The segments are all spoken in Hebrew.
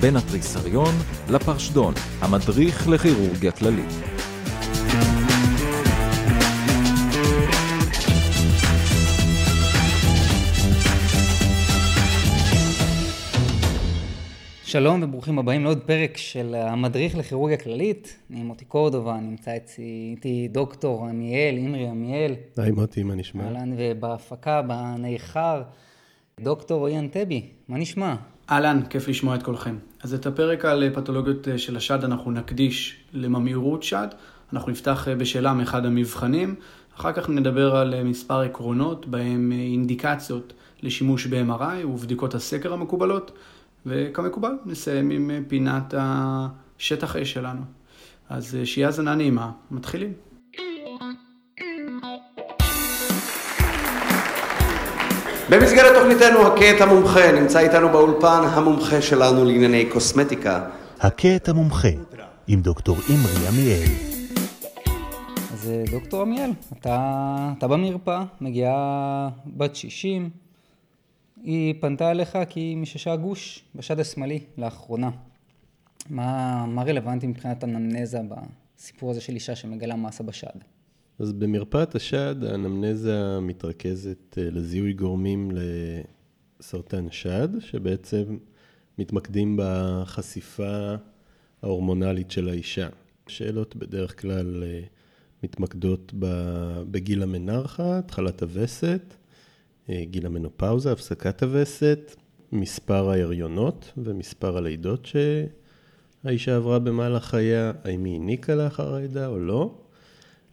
בין התריסריון לפרשדון, המדריך לכירורגיה כללית. שלום וברוכים הבאים לעוד פרק של המדריך לכירורגיה כללית. אני מוטי קורדובה, נמצא איתי דוקטור עמיאל, אימרי עמיאל. היי מוטי, מה נשמע? אהלן, ובהפקה, בניכר, דוקטור רועי אנטבי, מה נשמע? אהלן, כיף לשמוע את כולכם. אז את הפרק על פתולוגיות של השד אנחנו נקדיש לממאירות שד. אנחנו נפתח בשאלה מאחד המבחנים, אחר כך נדבר על מספר עקרונות בהם אינדיקציות לשימוש ב-MRI ובדיקות הסקר המקובלות. וכמקובל, נסיים עם פינת השטח אש שלנו. אז שיהיה האזנה נעימה, מתחילים. במסגרת תוכניתנו הכה את המומחה, נמצא איתנו באולפן המומחה שלנו לענייני קוסמטיקה. הכה את המומחה, עם דוקטור אימרי עמיאל. אז דוקטור עמיאל, אתה, אתה במרפאה, מגיעה בת 60, היא פנתה אליך כי היא מששה גוש בשד השמאלי לאחרונה. מה, מה רלוונטי מבחינת אנמנזה בסיפור הזה של אישה שמגלה מסה בשד? אז במרפאת השד האנמנזה מתרכזת לזיהוי גורמים לסרטן שד, שבעצם מתמקדים בחשיפה ההורמונלית של האישה. שאלות בדרך כלל מתמקדות בגיל המנרחה, התחלת הווסת, גיל המנופאוזה, הפסקת הווסת, מספר ההריונות ומספר הלידות שהאישה עברה במהלך חייה, האם היא הניקה לאחר הלידה או לא,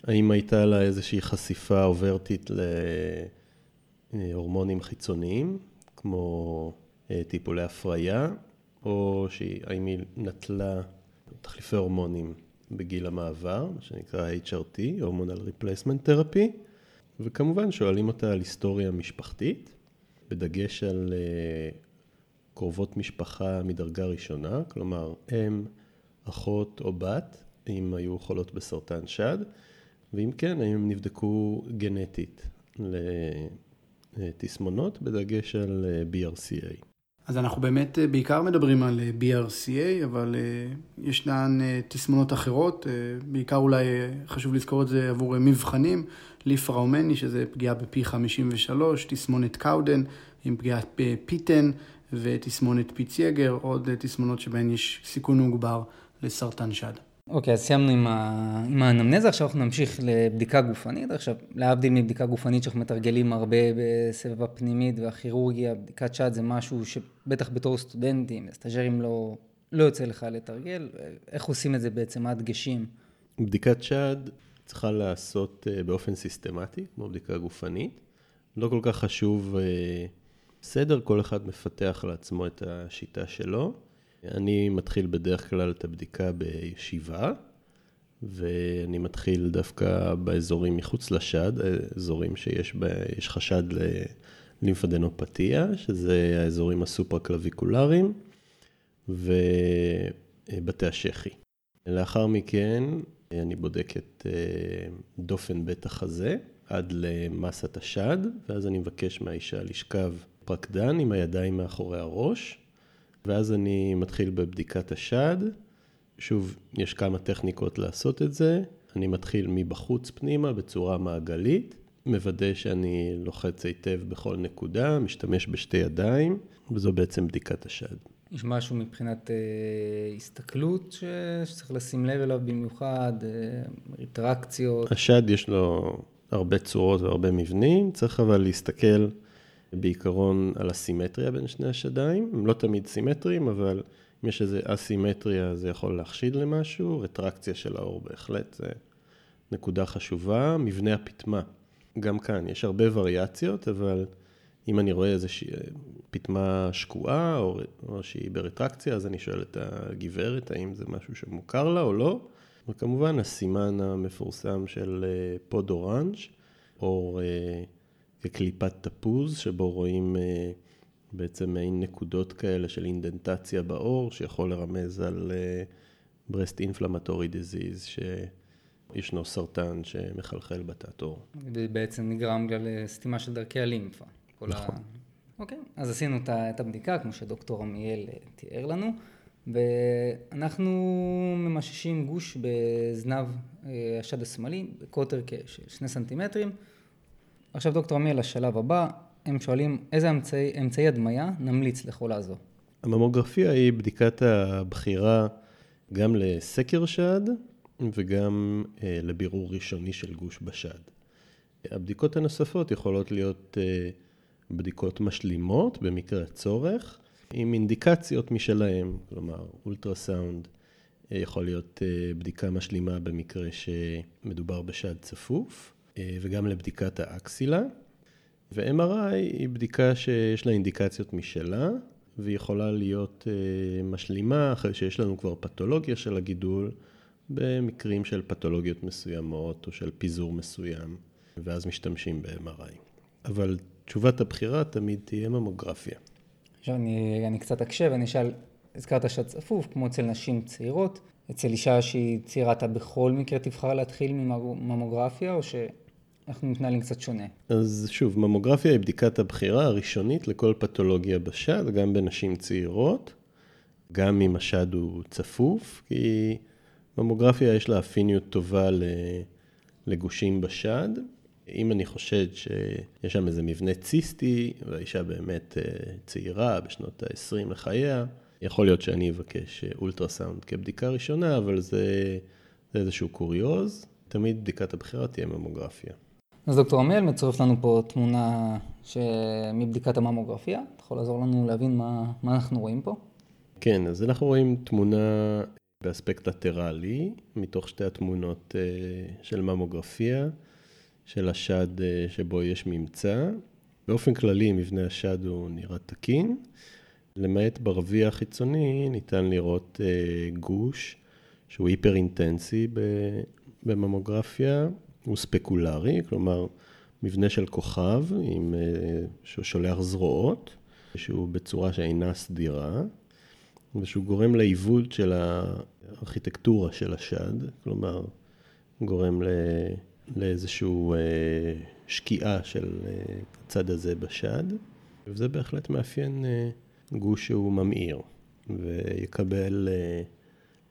האם הייתה לה איזושהי חשיפה אוברטית להורמונים חיצוניים, כמו טיפולי הפריה, או האם היא נטלה תחליפי הורמונים בגיל המעבר, מה שנקרא HRT, Hormonal Replacement Therapy, וכמובן שואלים אותה על היסטוריה משפחתית, בדגש על קרובות משפחה מדרגה ראשונה, כלומר אם, אחות או בת, אם היו חולות בסרטן שד, ואם כן, האם הם נבדקו גנטית לתסמונות, בדגש על BRCA. אז אנחנו באמת בעיקר מדברים על BRCA, אבל ישנן תסמונות אחרות, בעיקר אולי חשוב לזכור את זה עבור מבחנים, ליפראומני, שזה פגיעה ב-P53, תסמונת קאודן עם פגיעה ב-P10 ותסמונת פויץ-יגרס, עוד תסמונות שבהן יש סיכון מוגבר לסרטן שד. אוקיי, okay, אז סיימנו עם, ה... עם האנמנזה, עכשיו אנחנו נמשיך לבדיקה גופנית. עכשיו, להבדיל מבדיקה גופנית שאנחנו מתרגלים הרבה בסבב הפנימית והכירורגיה, בדיקת שד זה משהו שבטח בתור סטודנטים, סטאג'רים לא, לא יוצא לך לתרגל. איך עושים את זה בעצם, מה הדגשים? בדיקת שד צריכה לעשות באופן סיסטמטי, כמו בדיקה גופנית. לא כל כך חשוב סדר, כל אחד מפתח לעצמו את השיטה שלו. אני מתחיל בדרך כלל את הבדיקה בישיבה, ואני מתחיל דווקא באזורים מחוץ לשד, אזורים שיש בה, חשד ללימפדנופתיה, שזה האזורים הסופרה-קלוויקולריים, ובתי השחי. לאחר מכן אני בודק את דופן בית החזה עד למסת השד, ואז אני מבקש מהאישה לשכב פרקדן עם הידיים מאחורי הראש. ואז אני מתחיל בבדיקת השד. שוב, יש כמה טכניקות לעשות את זה. אני מתחיל מבחוץ פנימה בצורה מעגלית, מוודא שאני לוחץ היטב בכל נקודה, משתמש בשתי ידיים, וזו בעצם בדיקת השד. יש משהו מבחינת אה, הסתכלות ש... שצריך לשים לב אליו במיוחד, אה, ריטרקציות? השד יש לו הרבה צורות והרבה מבנים, צריך אבל להסתכל בעיקרון על הסימטריה בין שני השדיים, הם לא תמיד סימטריים, אבל אם יש איזו אסימטריה זה יכול להחשיד למשהו, רטרקציה של האור בהחלט זה נקודה חשובה, מבנה הפטמה, גם כאן יש הרבה וריאציות, אבל אם אני רואה איזושהי פטמה שקועה או, או שהיא ברטרקציה, אז אני שואל את הגברת האם זה משהו שמוכר לה או לא, וכמובן הסימן המפורסם של פוד אורנג', או כקליפת תפוז, שבו רואים בעצם מעין נקודות כאלה של אינדנטציה בעור, שיכול לרמז על breast inflammatory disease, שישנו סרטן שמחלחל בתת עור. ובעצם נגרם בגלל סתימה של דרכי הלימפה. נכון. ה... אוקיי, אז עשינו את הבדיקה, כמו שדוקטור עמיאל תיאר לנו. ואנחנו ממששים גוש בזנב אה, השד השמאלי, בקוטר של שני סנטימטרים. עכשיו דוקטור עמיאל, לשלב הבא, הם שואלים איזה אמצעי, אמצעי הדמיה נמליץ לחולה זו. הממוגרפיה היא בדיקת הבחירה גם לסקר שד וגם אה, לבירור ראשוני של גוש בשד. הבדיקות הנוספות יכולות להיות אה, בדיקות משלימות במקרה הצורך, עם אינדיקציות משלהם, כלומר אולטרסאונד אה, יכול להיות אה, בדיקה משלימה במקרה שמדובר בשד צפוף, וגם לבדיקת האקסילה. ו-MRI היא בדיקה שיש לה אינדיקציות משלה, והיא יכולה להיות משלימה אחרי שיש לנו כבר פתולוגיה של הגידול, במקרים של פתולוגיות מסוימות או של פיזור מסוים, ואז משתמשים ב-MRI. אבל תשובת הבחירה תמיד תהיה ממוגרפיה. עכשיו אני, אני קצת אקשה ואני אשאל, הזכרת שד צפוף, כמו אצל נשים צעירות, אצל אישה שהיא צעירה אתה בכל מקרה תבחר להתחיל מממוגרפיה, או שאנחנו מתנהלים קצת שונה? אז שוב, ממוגרפיה היא בדיקת הבחירה הראשונית לכל פתולוגיה בשד, גם בנשים צעירות, גם אם השד הוא צפוף, כי ממוגרפיה יש לה אפיניות טובה לגושים בשד, אם אני חושד שיש שם איזה מבנה ציסטי, והאישה באמת אה, צעירה, בשנות ה-20 לחייה, יכול להיות שאני אבקש אה, אולטרסאונד כבדיקה ראשונה, אבל זה, זה איזשהו קוריוז. תמיד בדיקת הבחירה תהיה ממוגרפיה. אז דוקטור עמל מצורף לנו פה תמונה ש... מבדיקת הממוגרפיה. אתה יכול לעזור לנו להבין מה, מה אנחנו רואים פה? כן, אז אנחנו רואים תמונה באספקט לטרלי, מתוך שתי התמונות אה, של ממוגרפיה. של השד אה, שבו יש ממצא. באופן כללי, מבנה השד הוא נראה תקין. למעט ברביע החיצוני, ניתן לראות אה, גוש שהוא היפר אינטנסי בממוגרפיה, הוא ספקולרי, כלומר מבנה של כוכב עם, אה, ששולח זרועות, שהוא בצורה שאינה סדירה, ושהוא גורם לעיוות של הארכיטקטורה של השד, כלומר גורם ל... לאיזושהי אה, שקיעה של אה, הצד הזה בשד, וזה בהחלט מאפיין גוש שהוא ממאיר, ויקבל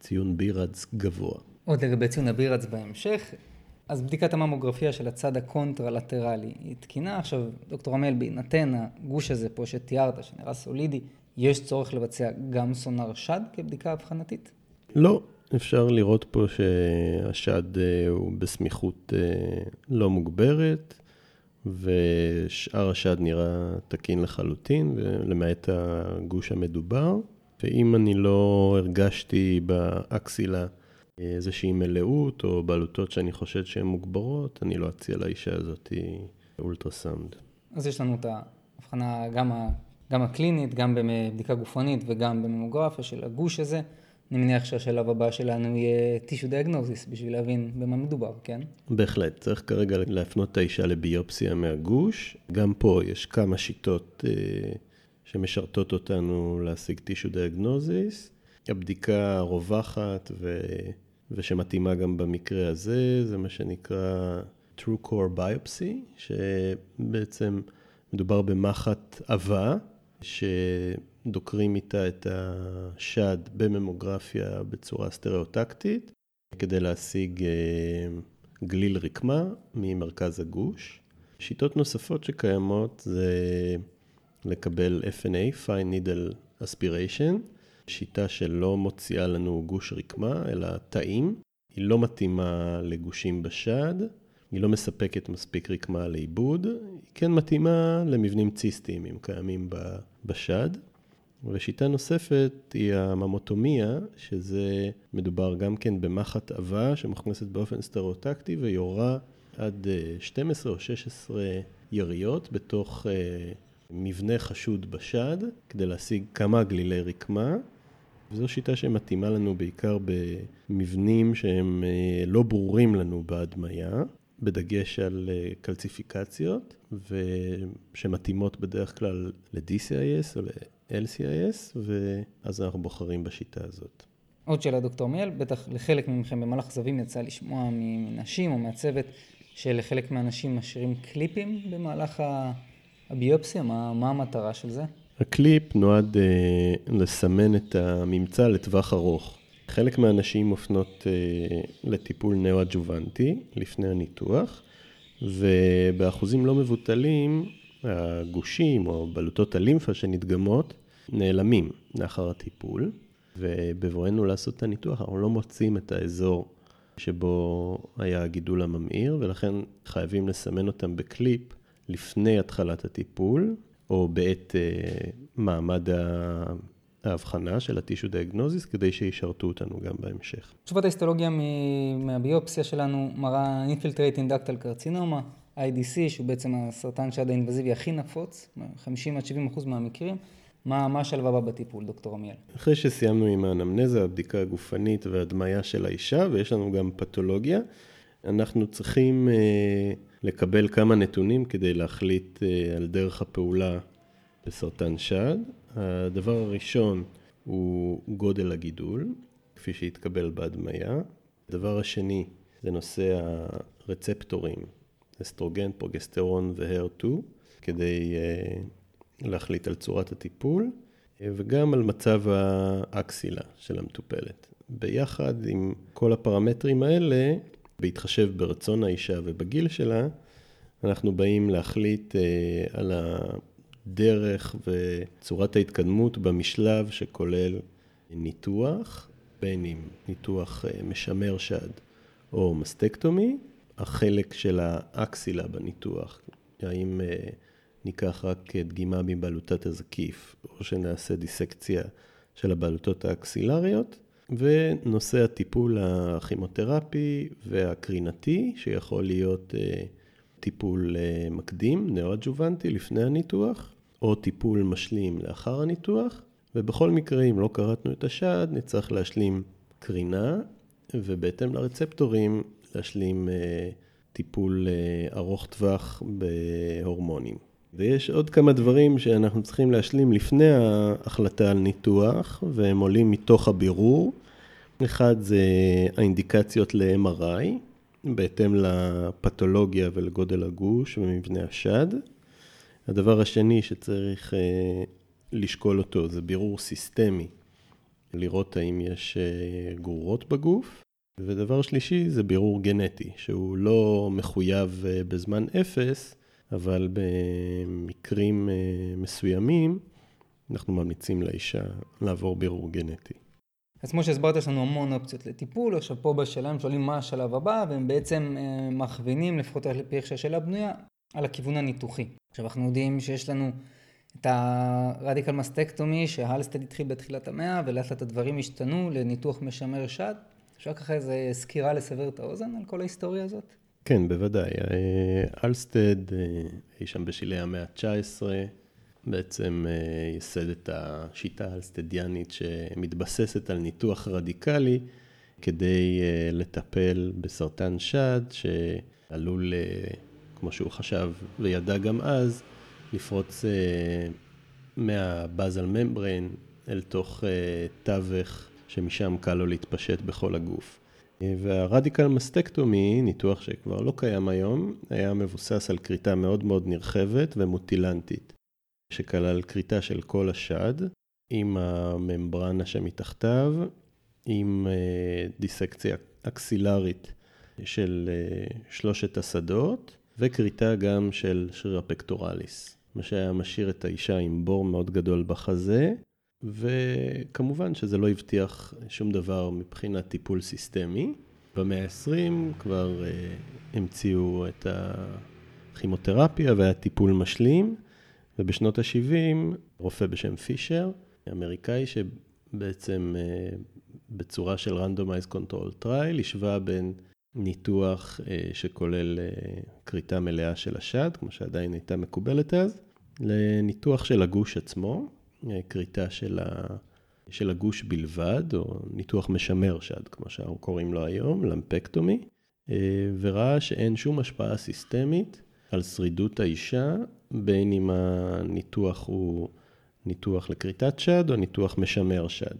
ציון BI-RADS גבוה. עוד לגבי ציון ה BI-RADS בהמשך, אז בדיקת הממוגרפיה של הצד הקונטרלטרלי היא תקינה. עכשיו, דוקטור עמיאל, בהינתן הגוש הזה פה שתיארת, שנראה סולידי, יש צורך לבצע גם סונר שד כבדיקה אבחנתית? לא, אפשר לראות פה שהשד אה, הוא בסמיכות אה, לא מוגברת, ושאר השד נראה תקין לחלוטין, למעט הגוש המדובר. ואם אני לא הרגשתי באקסילה איזושהי מלאות או בלוטות שאני חושד שהן מוגברות, אני לא אציע לאישה הזאת אולטרסאונד. אז יש לנו את ההבחנה גם, גם הקלינית, גם בבדיקה גופנית וגם בממוגרפיה של הגוש הזה. אני מניח שהשלב הבא שלנו יהיה טישו דיאגנוזיס, בשביל להבין במה מדובר, כן? בהחלט, צריך כרגע להפנות את האישה לביופסיה מהגוש. גם פה יש כמה שיטות אה, שמשרתות אותנו להשיג טישו דיאגנוזיס. הבדיקה הרווחת ו... ושמתאימה גם במקרה הזה, זה מה שנקרא True Core Biopsy, שבעצם מדובר במחט עבה, ש... דוקרים איתה את השד בממוגרפיה בצורה סטריאוטקטית, כדי להשיג אה, גליל רקמה ממרכז הגוש. שיטות נוספות שקיימות זה לקבל FNA, Fine Needle Aspiration, שיטה שלא מוציאה לנו גוש רקמה, אלא תאים. היא לא מתאימה לגושים בשד, היא לא מספקת מספיק רקמה לעיבוד, היא כן מתאימה למבנים ציסטיים אם קיימים בשד. ושיטה נוספת היא הממוטומיה, שזה מדובר גם כן במחט עבה שמוכנסת באופן סטריאוטקטי ויורה עד 12 אה, או 16 יריות בתוך אה, מבנה חשוד בשד, כדי להשיג כמה גלילי רקמה. וזו שיטה שמתאימה לנו בעיקר במבנים שהם אה, לא ברורים לנו בהדמיה, בדגש על קלציפיקציות, ושמתאימות בדרך כלל ל-DCIS או LCIS, ואז אנחנו בוחרים בשיטה הזאת. עוד שאלה, דוקטור מיאל, בטח לחלק מכם במהלך זווים יצא לשמוע מנשים או מהצוות שלחלק מהאנשים משאירים קליפים במהלך הביופסיה, מה, מה המטרה של זה? הקליפ נועד uh, לסמן את הממצא לטווח ארוך. חלק מהנשים מופנות uh, לטיפול נאו-אג'וונטי לפני הניתוח, ובאחוזים לא מבוטלים, הגושים או בלוטות הלימפה שנדגמות נעלמים לאחר הטיפול, ובבואנו לעשות את הניתוח אנחנו לא מוצאים את האזור שבו היה הגידול הממאיר, ולכן חייבים לסמן אותם בקליפ לפני התחלת הטיפול, או בעת uh, מעמד ההבחנה של הטישו דיאגנוזיס, כדי שישרתו אותנו גם בהמשך. תשובת ההיסטולוגיה מהביופסיה שלנו מראה Infiltrate Inductal Carcinoma, IDC, שהוא בעצם הסרטן שד האינבזיבי הכי נפוץ, 50 עד 70 אחוז מהמקרים. מה, מה השלב הבא בטיפול, דוקטור עמיאל? אחרי שסיימנו עם האנמנזה, הבדיקה הגופנית וההדמיה של האישה, ויש לנו גם פתולוגיה, אנחנו צריכים אה, לקבל כמה נתונים כדי להחליט אה, על דרך הפעולה בסרטן שד. הדבר הראשון הוא גודל הגידול, כפי שהתקבל בהדמיה. הדבר השני זה נושא הרצפטורים, אסטרוגן, פרוגסטרון והר2, כדי אה, להחליט על צורת הטיפול, וגם על מצב האקסילה של המטופלת. ביחד עם כל הפרמטרים האלה, בהתחשב ברצון האישה ובגיל שלה, אנחנו באים להחליט אה, על הדרך וצורת ההתקדמות במשלב שכולל ניתוח, בין אם ניתוח אה, משמר שד או מסטקטומי, החלק של האקסילה בניתוח, האם אה, ניקח רק דגימה מבעלותת הזקיף, או שנעשה דיסקציה של הבעלותות האקסילריות, ונושא הטיפול הכימותרפי והקרינתי, שיכול להיות אה, טיפול אה, מקדים, נאו-אג'וונטי, לפני הניתוח, או טיפול משלים לאחר הניתוח, ובכל מקרה, אם לא קרטנו את השד, נצטרך להשלים קרינה, ובהתאם לרצפטורים, להשלים אה, טיפול ארוך טווח בהורמונים. ויש עוד כמה דברים שאנחנו צריכים להשלים לפני ההחלטה על ניתוח, והם עולים מתוך הבירור. אחד זה האינדיקציות ל-MRI, בהתאם לפתולוגיה ולגודל הגוש ומבנה השד. הדבר השני שצריך אה, לשקול אותו זה בירור סיסטמי, לראות האם יש אה, גרורות בגוף. ודבר שלישי זה בירור גנטי, שהוא לא מחויב אה, בזמן אפס, אבל במקרים מסוימים אנחנו ממליצים לאישה לעבור בירור גנטי. אז כמו שהסברת, יש לנו המון אופציות לטיפול, עכשיו פה בשאלה הם שואלים מה השלב הבא, והם בעצם אה, מכווינים, לפחות על פי איך שהשאלה בנויה, על הכיוון הניתוחי. עכשיו אנחנו יודעים שיש לנו את הרדיקל מסטקטומי, שהלסטד התחיל בתחילת המאה, ולאט לאט הדברים השתנו לניתוח משמר שד. אפשר ככה איזה סקירה לסבר את האוזן על כל ההיסטוריה הזאת? כן, בוודאי. אה, אלסטד, אה, אי שם בשלהי המאה ה-19, בעצם אה, ייסד את השיטה האלסטדיאנית שמתבססת על ניתוח רדיקלי כדי לטפל בסרטן שד שעלול, כמו שהוא חשב וידע גם אז, לפרוץ מהבאזל ממברן אל תוך תווך שמשם קל לו להתפשט בכל הגוף. והרדיקל מסטקטומי, ניתוח שכבר לא קיים היום, היה מבוסס על כריתה מאוד מאוד נרחבת ומוטילנטית, שכלל כריתה של כל השד, עם הממברנה שמתחתיו, עם אה, דיסקציה אקסילרית של אה, שלושת השדות, וכריתה גם של שריר הפקטורליס, מה שהיה משאיר את האישה עם בור מאוד גדול בחזה, וכמובן שזה לא הבטיח שום דבר מבחינת טיפול סיסטמי. במאה ה-20 כבר uh, המציאו את הכימותרפיה והטיפול משלים, ובשנות ה-70 רופא בשם פישר, אמריקאי שבעצם אה, בצורה של randomized control trial, השווה בין ניתוח אה, שכולל uh, כריתה מלאה של השד, כמו שעדיין הייתה מקובלת אז, לניתוח של הגוש עצמו. כריתה של, ה, של הגוש בלבד, או ניתוח משמר שד, כמו שאנחנו קוראים לו היום, lumpectomy, אה, וראה שאין שום השפעה סיסטמית על שרידות האישה, בין אם הניתוח הוא ניתוח לכריתת שד או ניתוח משמר שד.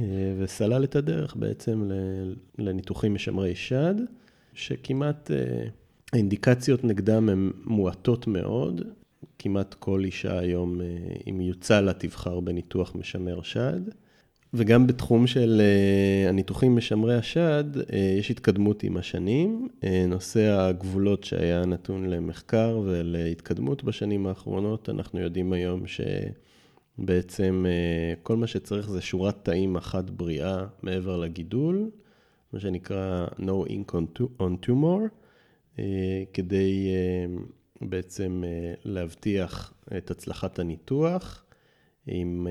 אה, וסלל את הדרך בעצם לניתוחים משמרי שד, שכמעט אה, האינדיקציות נגדם הן מועטות מאוד, כמעט כל אישה היום, אם יוצא לה, תבחר בניתוח משמר שד. וגם בתחום של הניתוחים משמרי השד, יש התקדמות עם השנים. נושא הגבולות שהיה נתון למחקר ולהתקדמות בשנים האחרונות, אנחנו יודעים היום שבעצם כל מה שצריך זה שורת תאים אחת בריאה מעבר לגידול, מה שנקרא No ink on tumor, כדי בעצם להבטיח את הצלחת הניתוח. עם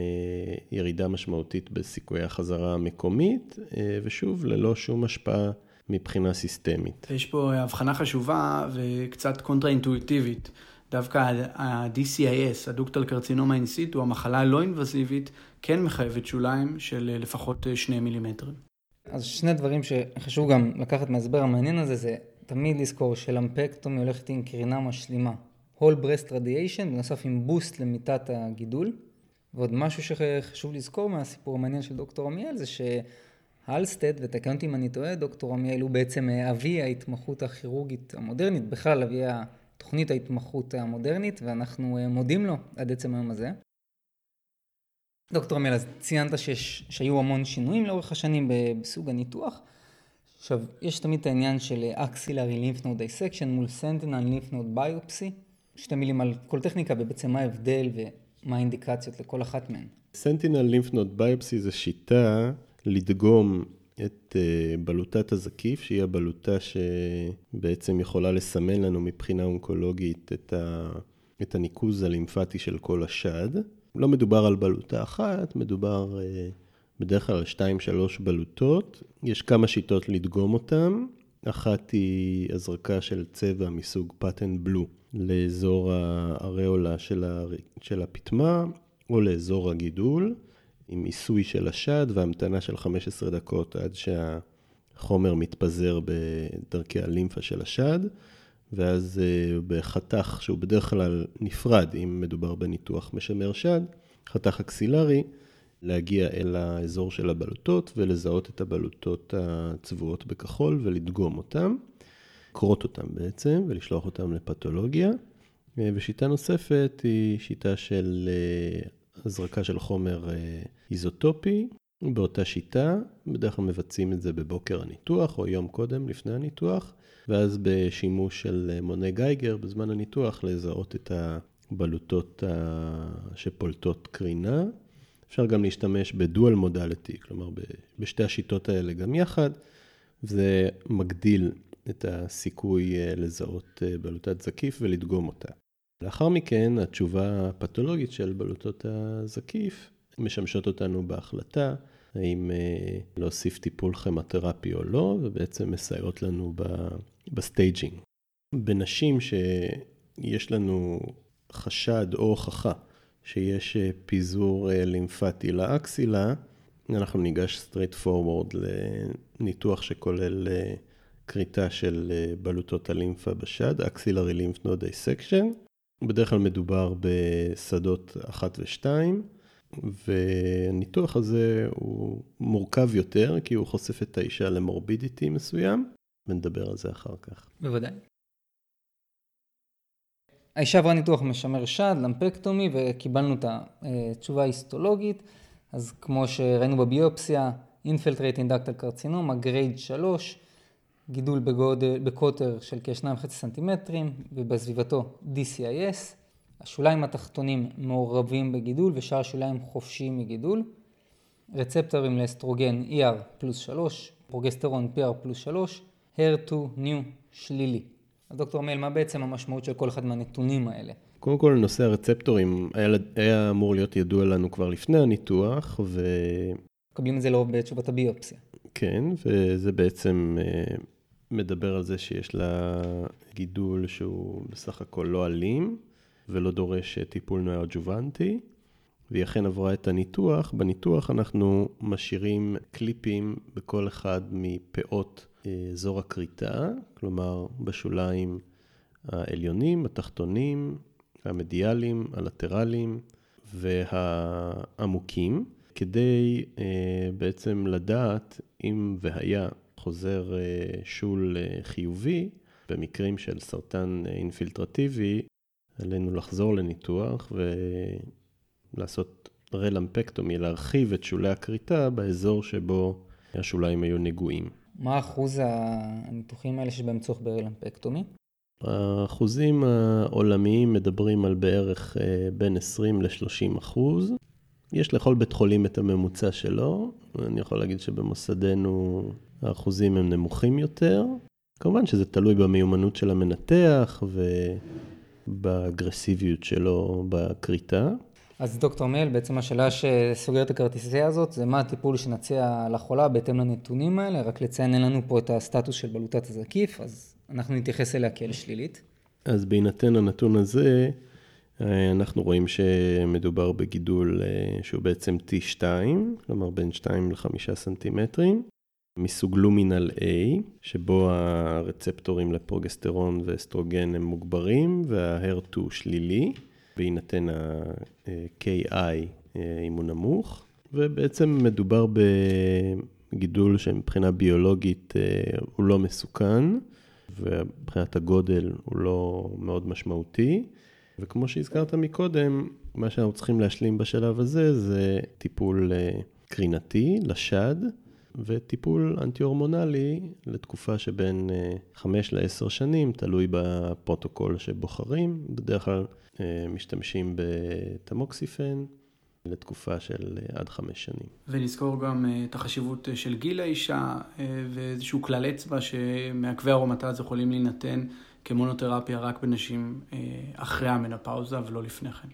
ירידה משמעותית בסיכויי החזרה המקומית, ושוב, ללא שום השפעה מבחינה סיסטמית. יש פה הבחנה חשובה וקצת קונטרה-אינטואיטיבית. דווקא ה-DCIS, הדוקטל קרצינומה אינסיטו, המחלה הלא אינבזיבית, כן מחייבת שוליים של לפחות שני מילימטרים. אז שני דברים שחשוב גם לקחת מההסבר המעניין הזה, זה תמיד לזכור שלמפקטומי הולכת עם קרינה משלימה. הול ברסט רדיאשן, בנוסף עם בוסט למיטת הגידול. ועוד משהו שחשוב לזכור מהסיפור המעניין של דוקטור עמיאל זה שהלסטד, ותקן אותי אם אני טועה, דוקטור עמיאל הוא בעצם אבי ההתמחות הכירורגית המודרנית, בכלל אבי תוכנית ההתמחות המודרנית, ואנחנו מודים לו עד עצם היום הזה. דוקטור עמיאל, אז ציינת שיש, שהיו המון שינויים לאורך השנים בסוג הניתוח. עכשיו, יש תמיד את העניין של axillary lymph node dissection מול sentinel lymph node biopsy. שתי מילים על כל טכניקה ובעצם מה ההבדל מה האינדיקציות לכל אחת מהן? סנטינל לימפנוד ביופסי זה שיטה לדגום את אה, בלוטת הזקיף, שהיא הבלוטה שבעצם יכולה לסמן לנו מבחינה אונקולוגית את, ה... את הניקוז הלימפטי של כל השד. לא מדובר על בלוטה אחת, מדובר אה, בדרך כלל על שתיים, שלוש בלוטות. יש כמה שיטות לדגום אותן. אחת היא הזרקה של צבע מסוג פטן בלו לאזור האריולה של הפטמה או לאזור הגידול, עם עיסוי של השד והמתנה של 15 דקות עד שהחומר מתפזר בדרכי הלימפה של השד, ואז אה, בחתך שהוא בדרך כלל נפרד, אם מדובר בניתוח משמר שד, חתך אקסילרי, להגיע אל האזור של הבלוטות ולזהות את הבלוטות הצבועות בכחול ולדגום אותן, לקרות אותן בעצם ולשלוח אותן לפתולוגיה. ושיטה נוספת היא שיטה של אה, הזרקה של חומר אה, איזוטופי. באותה שיטה, בדרך כלל מבצעים את זה בבוקר הניתוח או יום קודם לפני הניתוח, ואז בשימוש של מונה גייגר בזמן הניתוח לזהות את הבלוטות שפולטות קרינה אפשר גם להשתמש בדואל מודליטי, כלומר בשתי השיטות האלה גם יחד, זה מגדיל את הסיכוי אה, לזהות אה, בלוטת זקיף ולדגום אותה. לאחר מכן, התשובה הפתולוגית של בלוטות הזקיף משמשות אותנו בהחלטה האם אה, להוסיף טיפול כימותרפי או לא, ובעצם מסייעות לנו ב staging. בנשים שיש לנו חשד או הוכחה שיש פיזור לימפטי ל axilla, אנחנו ניגש straight forward לניתוח שכולל כריתה של בלוטות הלימפה בשד, axillary lymph node dissection. בדרך כלל מדובר בשדות 1 ו-2, והניתוח הזה הוא מורכב יותר, כי הוא חושף את האישה ל morbidity מסוים, ונדבר על זה אחר כך. בוודאי. האישה עברה ניתוח משמר שד, lumpectomy, וקיבלנו את התשובה ההיסטולוגית. אז כמו שראינו בביופסיה, infiltrating ductal carcinoma, grade 3, גידול בגודל, בקוטר של כ-2.5 סנטימטרים, ובסביבתו DCIS. השוליים התחתונים מעורבים בגידול ושאר השוליים חופשיים מגידול. רצפטורים לאסטרוגן ER פלוס 3, פרוגסטרון PR פלוס 3, HER2 ניו שלילי. אז דוקטור מייל, מה בעצם המשמעות של כל אחד מהנתונים האלה? קודם כל, נושא הרצפטורים היה, היה אמור להיות ידוע לנו כבר לפני הניתוח, ו... מקבלים את זה לא בתשובת הביופסיה. כן, וזה בעצם אה, מדבר על זה שיש לה גידול שהוא בסך הכל לא אלים, ולא דורש טיפול נויאג'ובנטי, והיא אכן עברה את הניתוח. בניתוח אנחנו משאירים קליפים בכל אחד מפאות אזור הכריתה, כלומר בשוליים העליונים, התחתונים, המדיאליים, הלטרליים והעמוקים, כדי אה, בעצם לדעת אם והיה חוזר אה, שול אה, חיובי, במקרים של סרטן אינפילטרטיבי, עלינו לחזור לניתוח ולעשות רלמפקטומי, להרחיב את שולי הכריתה באזור שבו השוליים היו נגועים. מה אחוז הניתוחים האלה שיש בהם צורך ברלמפקטומי? האחוזים העולמיים מדברים על בערך אה, בין 20 ל-30 אחוז. יש לכל בית חולים את הממוצע שלו, אני יכול להגיד שבמוסדנו האחוזים הם נמוכים יותר. כמובן שזה תלוי במיומנות של המנתח ובאגרסיביות שלו בכריתה. אז דוקטור מייל, בעצם השאלה שסוגרת את הכרטיסייה הזאת, זה מה הטיפול שנציע לחולה בהתאם לנתונים האלה, רק לציין אין לנו פה את הסטטוס של בלוטת הזקיף, אז אנחנו נתייחס אליה כאל שלילית. אז בהינתן הנתון הזה, אנחנו רואים שמדובר בגידול אה, שהוא בעצם T2, כלומר בין 2 ל-5 סנטימטרים, מסוג לומינל A, שבו הרצפטורים לפרוגסטרון ואסטרוגן הם מוגברים וה-HER2 שלילי, בהינתן ה-KI אה, אם הוא נמוך, ובעצם מדובר בגידול שמבחינה ביולוגית אה, הוא לא מסוכן, ומבחינת הגודל הוא לא מאוד משמעותי. וכמו שהזכרת מקודם, מה שאנחנו צריכים להשלים בשלב הזה זה טיפול אה, קרינתי לשד וטיפול אנטי-הורמונלי לתקופה שבין 5 אה, ל-10 שנים, תלוי בפרוטוקול שבוחרים. בדרך כלל אה, משתמשים בתמוקסיפן לתקופה של עד 5 שנים. ונזכור גם את החשיבות של גיל האישה ואיזשהו כלל אצבע שמעכבי ארומטז יכולים להינתן כמונותרפיה רק בנשים אה, אחרי המנפאוזה ולא לפני כן.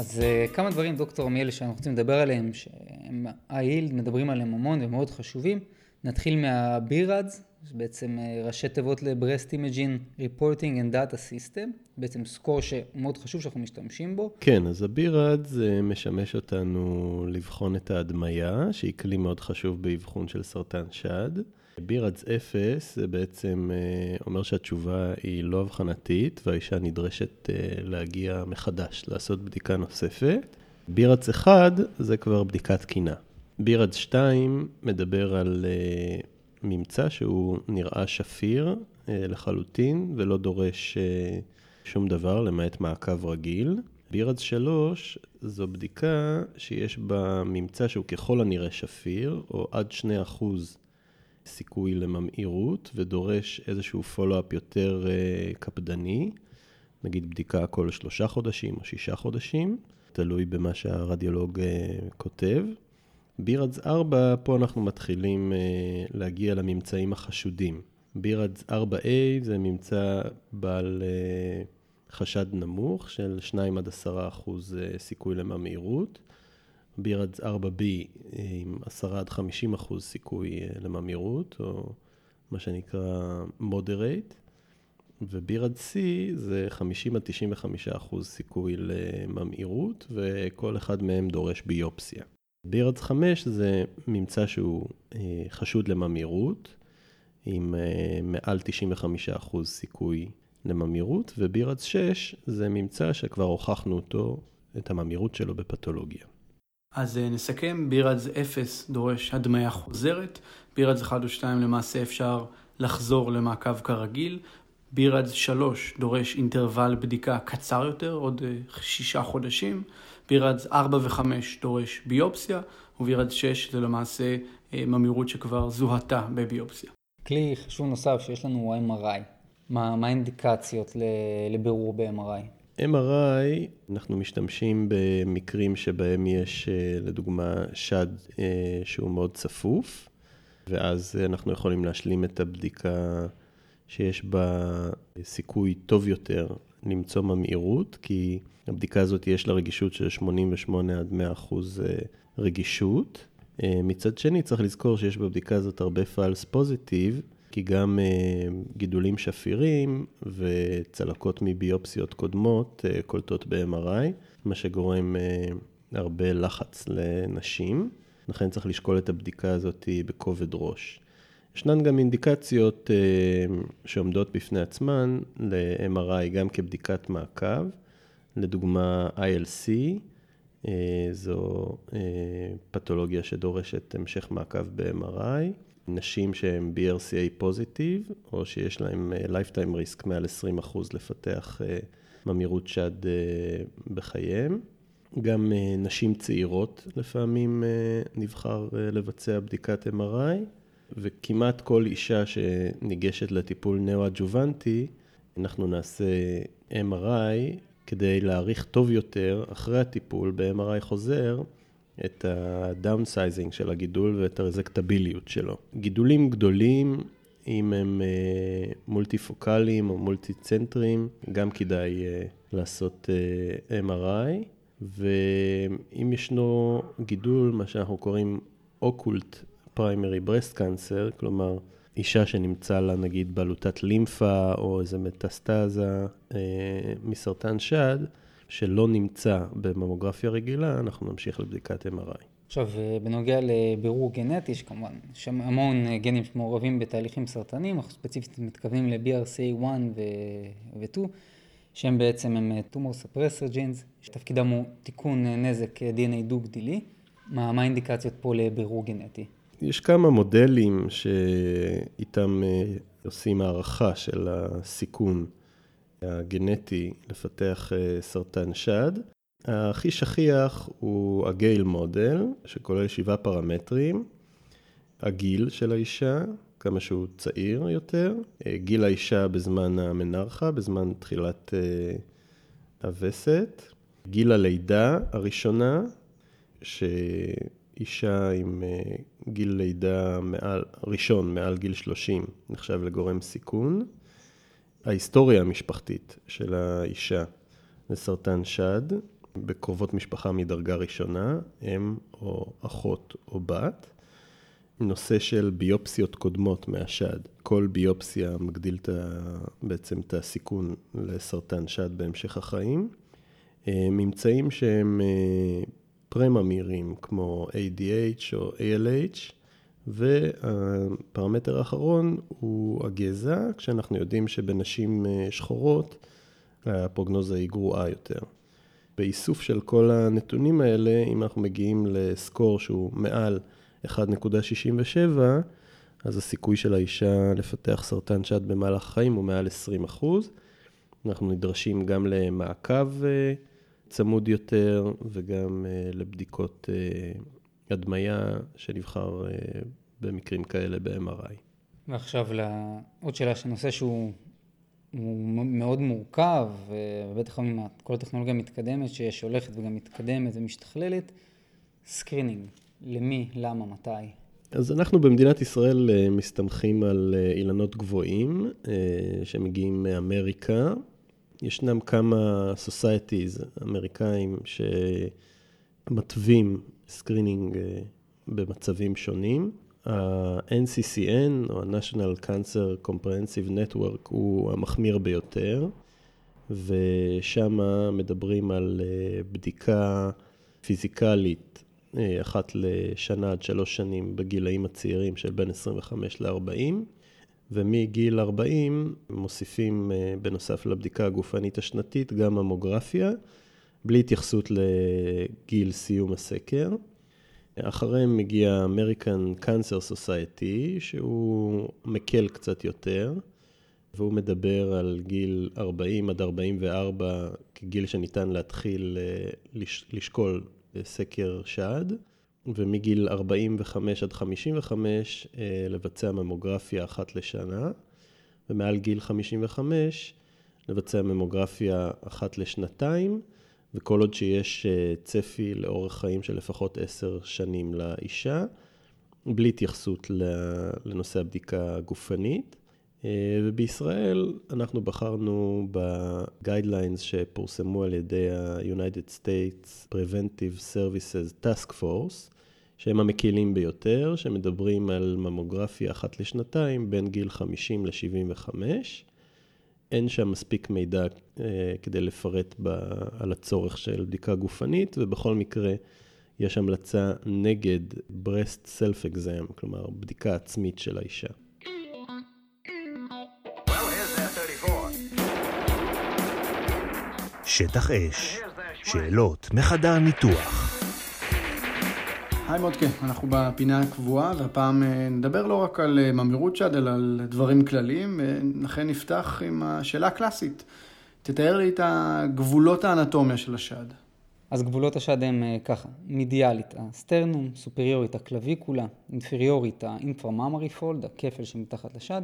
אז אה, כמה דברים, דוקטור עמיאל, שאנחנו רוצים לדבר עליהם, שהם ה-yield, מדברים עליהם המון ומאוד חשובים. נתחיל מהביראדס, בעצם אה, ראשי תיבות ל-Breast Imaging Reporting and Data System, בעצם סקור שמאוד חשוב שאנחנו משתמשים בו. כן, אז הבירד זה משמש אותנו לבחון את ההדמיה, שהיא כלי מאוד חשוב באבחון של סרטן שד. בירדס 0 זה בעצם אה, אומר שהתשובה היא לא אבחנתית והאישה נדרשת אה, להגיע מחדש, לעשות בדיקה נוספת. בירדס 1 זה כבר בדיקת תקינה. בירדס 2 מדבר על ממצא שהוא נראה שפיר אה, לחלוטין ולא דורש אה, שום דבר למעט מעקב רגיל. בירדס 3 זו בדיקה שיש בה ממצא שהוא ככל הנראה שפיר, או עד 2% סיכוי לממאירות, ודורש איזשהו פולו-אפ יותר אה, קפדני, נגיד בדיקה כל שלושה חודשים או שישה חודשים, תלוי במה שהרדיולוג כותב. בירדס 4, פה אנחנו מתחילים uh, להגיע לממצאים החשודים. בירדס 4A זה ממצא בעל uh, חשד נמוך של 2 עד 10 אחוז uh, סיכוי לממאירות. בירדס 4B עם 10 עד 50 אחוז סיכוי uh, לממאירות, או מה שנקרא moderate. ובירד C זה 50 עד 95 אחוז סיכוי לממאירות, וכל אחד מהם דורש ביופסיה. בירדס 5 זה ממצא שהוא אה, חשוד לממאירות, עם אה, מעל 95% סיכוי לממאירות, ובירדס 6 זה ממצא שכבר הוכחנו אותו, את הממאירות שלו בפתולוגיה. אז אה, נסכם, בירדס 0 דורש הדמיה חוזרת, בירדס 1 או 2 למעשה אפשר לחזור למעקב כרגיל, בירדס 3 דורש אינטרוול בדיקה קצר יותר, עוד שישה חודשים, בירדס 4 ו-5 דורש ביופסיה, ובירדס 6 זה למעשה אה, ממאירות שכבר זוהתה בביופסיה. כלי חשוב נוסף שיש לנו הוא MRI. מה האינדיקציות לבירור ב-MRI? MRI, אנחנו משתמשים במקרים שבהם יש אה, לדוגמה שד אה, שהוא מאוד צפוף, ואז אנחנו יכולים להשלים את הבדיקה שיש בה סיכוי טוב יותר למצוא ממאירות, כי הבדיקה הזאת יש לה רגישות של 88 עד 100 אחוז אה, רגישות. מצד שני, צריך לזכור שיש בבדיקה הזאת הרבה פלס פוזיטיב, כי גם אה, גידולים שפירים וצלקות מביופסיות קודמות קולטות ב-MRI, מה שגורם הרבה לחץ לנשים. לכן צריך לשקול את הבדיקה הזאת בכובד ראש. ישנן גם אינדיקציות שעומדות בפני עצמן ל-MRI גם כבדיקת מעקב. לדוגמה ILC, אה, זו אה, פתולוגיה שדורשת המשך מעקב ב-MRI. נשים שהן BRCA פוזיטיב, או שיש להן אה, lifetime risk מעל 20% לפתח אה, ממאירות שד בחייהם. גם נשים צעירות לפעמים נבחר לבצע בדיקת MRI, וכמעט כל אישה שניגשת לטיפול נאו-אג'וונטי, אנחנו נעשה MRI כדי להעריך טוב יותר, אחרי הטיפול ב-MRI חוזר, את ה downsizing של הגידול ואת הרזקטביליות שלו. גידולים גדולים, אם הם אה, מולטיפוקליים או מולטי-צנטריים, גם כדאי אה, לעשות אה, MRI. ואם ישנו גידול, מה שאנחנו קוראים אוקולט פריימרי ברסט קאנסר, כלומר אישה שנמצא לה נגיד בלוטת לימפה או איזה מטסטזה אה, מסרטן שד, שלא נמצא בממוגרפיה רגילה, אנחנו נמשיך לבדיקת MRI. עכשיו, אה, בנוגע לבירור גנטי, שכמובן, יש שם המון אה, גנים שמעורבים בתהליכים סרטניים, אנחנו ספציפית מתכוונים ל-BRCA1 ו-2, שהם בעצם הם אה, tumor suppressor genes, שתפקידם הוא תיקון נזק DNA דו-גדילי. מה, מה האינדיקציות פה לבירור גנטי? יש כמה מודלים שאיתם עושים הערכה של הסיכון. הגנטי לפתח אה, סרטן שד. הכי שכיח הוא הגייל מודל, שכולל שבעה פרמטרים. הגיל של האישה, כמה שהוא צעיר יותר, אה, גיל האישה בזמן המנרחה, בזמן תחילת אה, הווסת, גיל הלידה הראשונה, שאישה עם גיל לידה מעל, ראשון מעל גיל 30 נחשב לגורם סיכון. ההיסטוריה המשפחתית של האישה לסרטן שד, בקרובות משפחה מדרגה ראשונה, אם או אחות או בת. נושא של ביופסיות קודמות מהשד. כל ביופסיה מגדיל את בעצם את הסיכון לסרטן שד בהמשך החיים. אה, ממצאים שהם אה, פרממירים כמו ADH או ALH, והפרמטר האחרון הוא הגזע, כשאנחנו יודעים שבנשים אה, שחורות הפרוגנוזה היא גרועה יותר. באיסוף של כל הנתונים האלה, אם אנחנו מגיעים לסקור שהוא מעל 1.67, אז הסיכוי של האישה לפתח סרטן שד במהלך החיים הוא מעל 20 אחוז. אנחנו נדרשים גם למעקב אה, צמוד יותר וגם אה, לבדיקות הדמיה שנבחר במקרים כאלה ב-MRI. ועכשיו לעוד שאלה של נושא שהוא מאוד מורכב, ובטח עם כל הטכנולוגיה המתקדמת שיש, הולכת וגם מתקדמת ומשתכללת, screening, למי, למה, מתי? אז אנחנו במדינת ישראל אה, מסתמכים על אה, אילנות גבוהים שמגיעים מאמריקה. ישנם כמה societies אמריקאים שמתווים screening אה, במצבים שונים. ה-NCCN, או ה-National Cancer Comprehensive Network, הוא המחמיר ביותר, ושם מדברים על אה, בדיקה פיזיקלית אה, אחת לשנה עד שלוש שנים בגילאים הצעירים של בין 25 ל-40, ומגיל 40 מוסיפים בנוסף לבדיקה הגופנית השנתית גם ממוגרפיה. בלי התייחסות לגיל סיום הסקר. אחריהם מגיע American Cancer Society, שהוא מקל קצת יותר, והוא מדבר על גיל 40 עד 44 כגיל שניתן להתחיל אה, לשקול סקר שד, ומגיל 45 עד 55 אה, לבצע ממוגרפיה אחת לשנה, ומעל גיל 55 לבצע ממוגרפיה אחת לשנתיים. וכל עוד שיש אה, צפי לאורך חיים של לפחות עשר שנים לאישה, בלי התייחסות לנושא הבדיקה הגופנית. אה, ובישראל אנחנו בחרנו ב-guidelines שפורסמו על ידי ה-United States Preventive Services Task Force, שהם המקילים ביותר, שמדברים על ממוגרפיה אחת לשנתיים בין גיל 50 ל-75. אין שם מספיק מידע אה, כדי לפרט ב, על הצורך של בדיקה גופנית, ובכל מקרה יש המלצה נגד breast self-exam, כלומר בדיקה עצמית של האישה. שטח אש, שאלות מחדר ניתוח. היי מודקה, אנחנו בפינה הקבועה, והפעם אה, נדבר לא רק על אה, ממאירות שד, אלא על דברים כלליים, ולכן נפתח עם השאלה הקלאסית. תתאר לי את גבולות האנטומיה של השד. אז גבולות השד הם אה, ככה, מידיאלית ה sternum, סופריורית ה clavicula, אינפריורית ה inframammary fold, הכפל שמתחת לשד,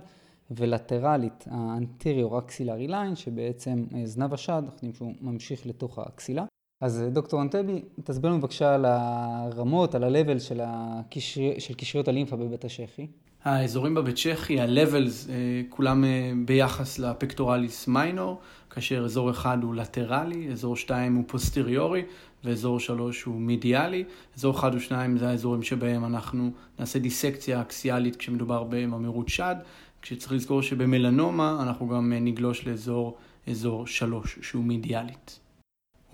ולטרלית ה anterior axillary line, שבעצם זנב השד, אנחנו יודעים שהוא ממשיך לתוך ה axilla. אז דוקטור אנטבי, תסביר לנו בבקשה על הרמות, על ה-level של, הקשר... של קשריות הלימפה בבית השחי. האזורים בבית שחי, ה-levels, אה, כולם אה, ביחס ל pectoralis minor, כאשר אזור אחד הוא לטרלי, אזור שתיים הוא פוסטריורי, ואזור שלוש הוא מידיאלי. אזור אחד ושניים זה האזורים שבהם אנחנו נעשה דיסקציה אקסיאלית כשמדובר בממירות שד, כשצריך לזכור שבמלנומה אנחנו גם אה, נגלוש לאזור אזור שלוש, שהוא מידיאלית.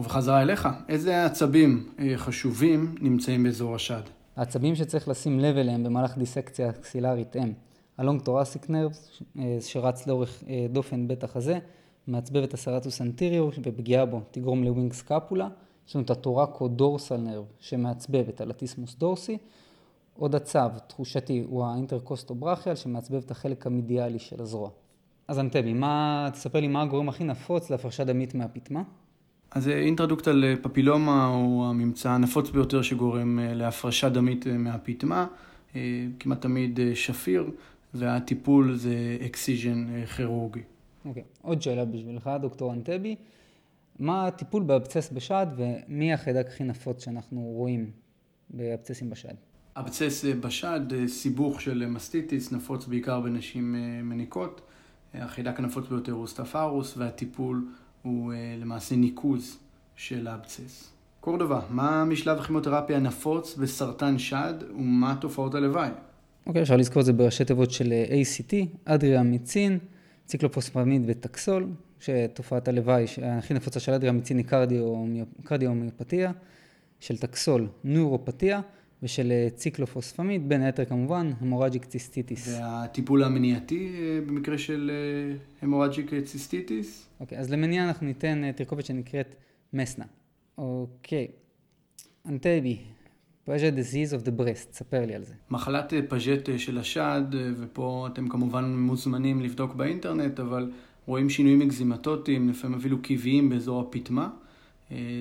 ובחזרה אליך, איזה עצבים אה, חשובים נמצאים באזור השד? העצבים שצריך לשים לב אליהם במהלך דיסקציה אקסילרית הם ה long thoracic nerve שרץ לאורך אה, דופן בית החזה, מעצבב את ה serratus anterior ופגיעה בו תגרום ל winged scapula. יש לנו את ה thoracodorsal nerve שמעצבב את ה latissimus dorsi. עוד עצב תחושתי הוא ה intercostobrachial שמעצבב את החלק המדיאלי של הזרוע. אז אנטבי, מה, תספר לי מה הגורם הכי נפוץ להפרשה דמית מהפטמה? אז אה, intraductal papilloma הוא הממצא הנפוץ ביותר שגורם אה, להפרשה דמית אה, מהפטמה, כמעט תמיד שפיר, והטיפול זה excision כירורגי. אוקיי, okay. עוד שאלה בשבילך, דוקטור אנטבי. מה הטיפול ב abscess בשד ומי החיידק הכי נפוץ שאנחנו רואים באבצסים בשד? abscess בשד, סיבוך של mastitis, נפוץ בעיקר בנשים מניקות. החיידק הנפוץ ביותר הוא Staph aureus, והטיפול הוא אה, למעשה ניקוז של ה abscess. קורדובה, מה משלב הכימותרפיה הנפוץ בסרטן שד ומה תופעות הלוואי? אוקיי, okay, אפשר לזכור את זה בראשי תיבות של אה, ACT, אדריאמיצין, ציקלופוספמיד וטקסול, שתופעת הלוואי הכי נפוצה של אדריאמיצין היא קרדיאומיופתיה, של טקסול נוירופתיה, ושל אה, ציקלופוספמיד, בין היתר כמובן המורג'יק ציסטיטיס. והטיפול המניעתי אה, במקרה של המורג'יק אה, ציסטיטיס? אוקיי, אז למניעה אנחנו ניתן תרכובת שנקראת מסנה. אוקיי, אנטבי, פאז'ט disease of the breast, ספר לי על זה. מחלת פאז'ט של השד, ופה אתם כמובן מוזמנים לבדוק באינטרנט, אבל רואים שינויים אקזימטוטיים, לפעמים אפילו קיביים באזור הפטמה.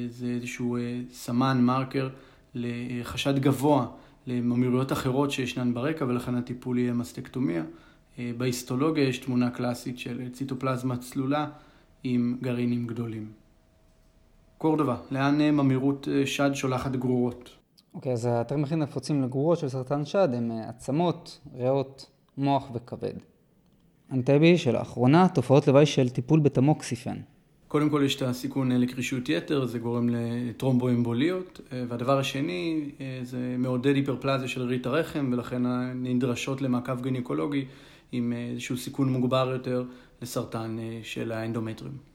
זה איזשהו סמן, מרקר. לחשד גבוה לממירויות אחרות שישנן ברקע, ולכן הטיפול יהיה מסטקטומיה. אה, בהיסטולוגיה יש תמונה קלאסית של ציטופלזמה צלולה עם גרעינים גדולים. קורדובה, לאן אה, ממירות אה, שד שולחת גרורות? אוקיי, okay, אז האתרים הכי נפוצים לגרורות של סרטן שד הם עצמות, ריאות, מוח וכבד. אנטבי שלאחרונה תופעות לוואי של טיפול בתמוקסיפן. קודם כל יש את הסיכון לקרישות יתר, זה גורם לטרומבואמבוליות, אה, והדבר השני אה, זה מעודד היפרפלזיה של ריט הרחם, ולכן נדרשות למעקב גינקולוגי עם איזשהו סיכון מוגבר יותר לסרטן אה, של האנדומטריום.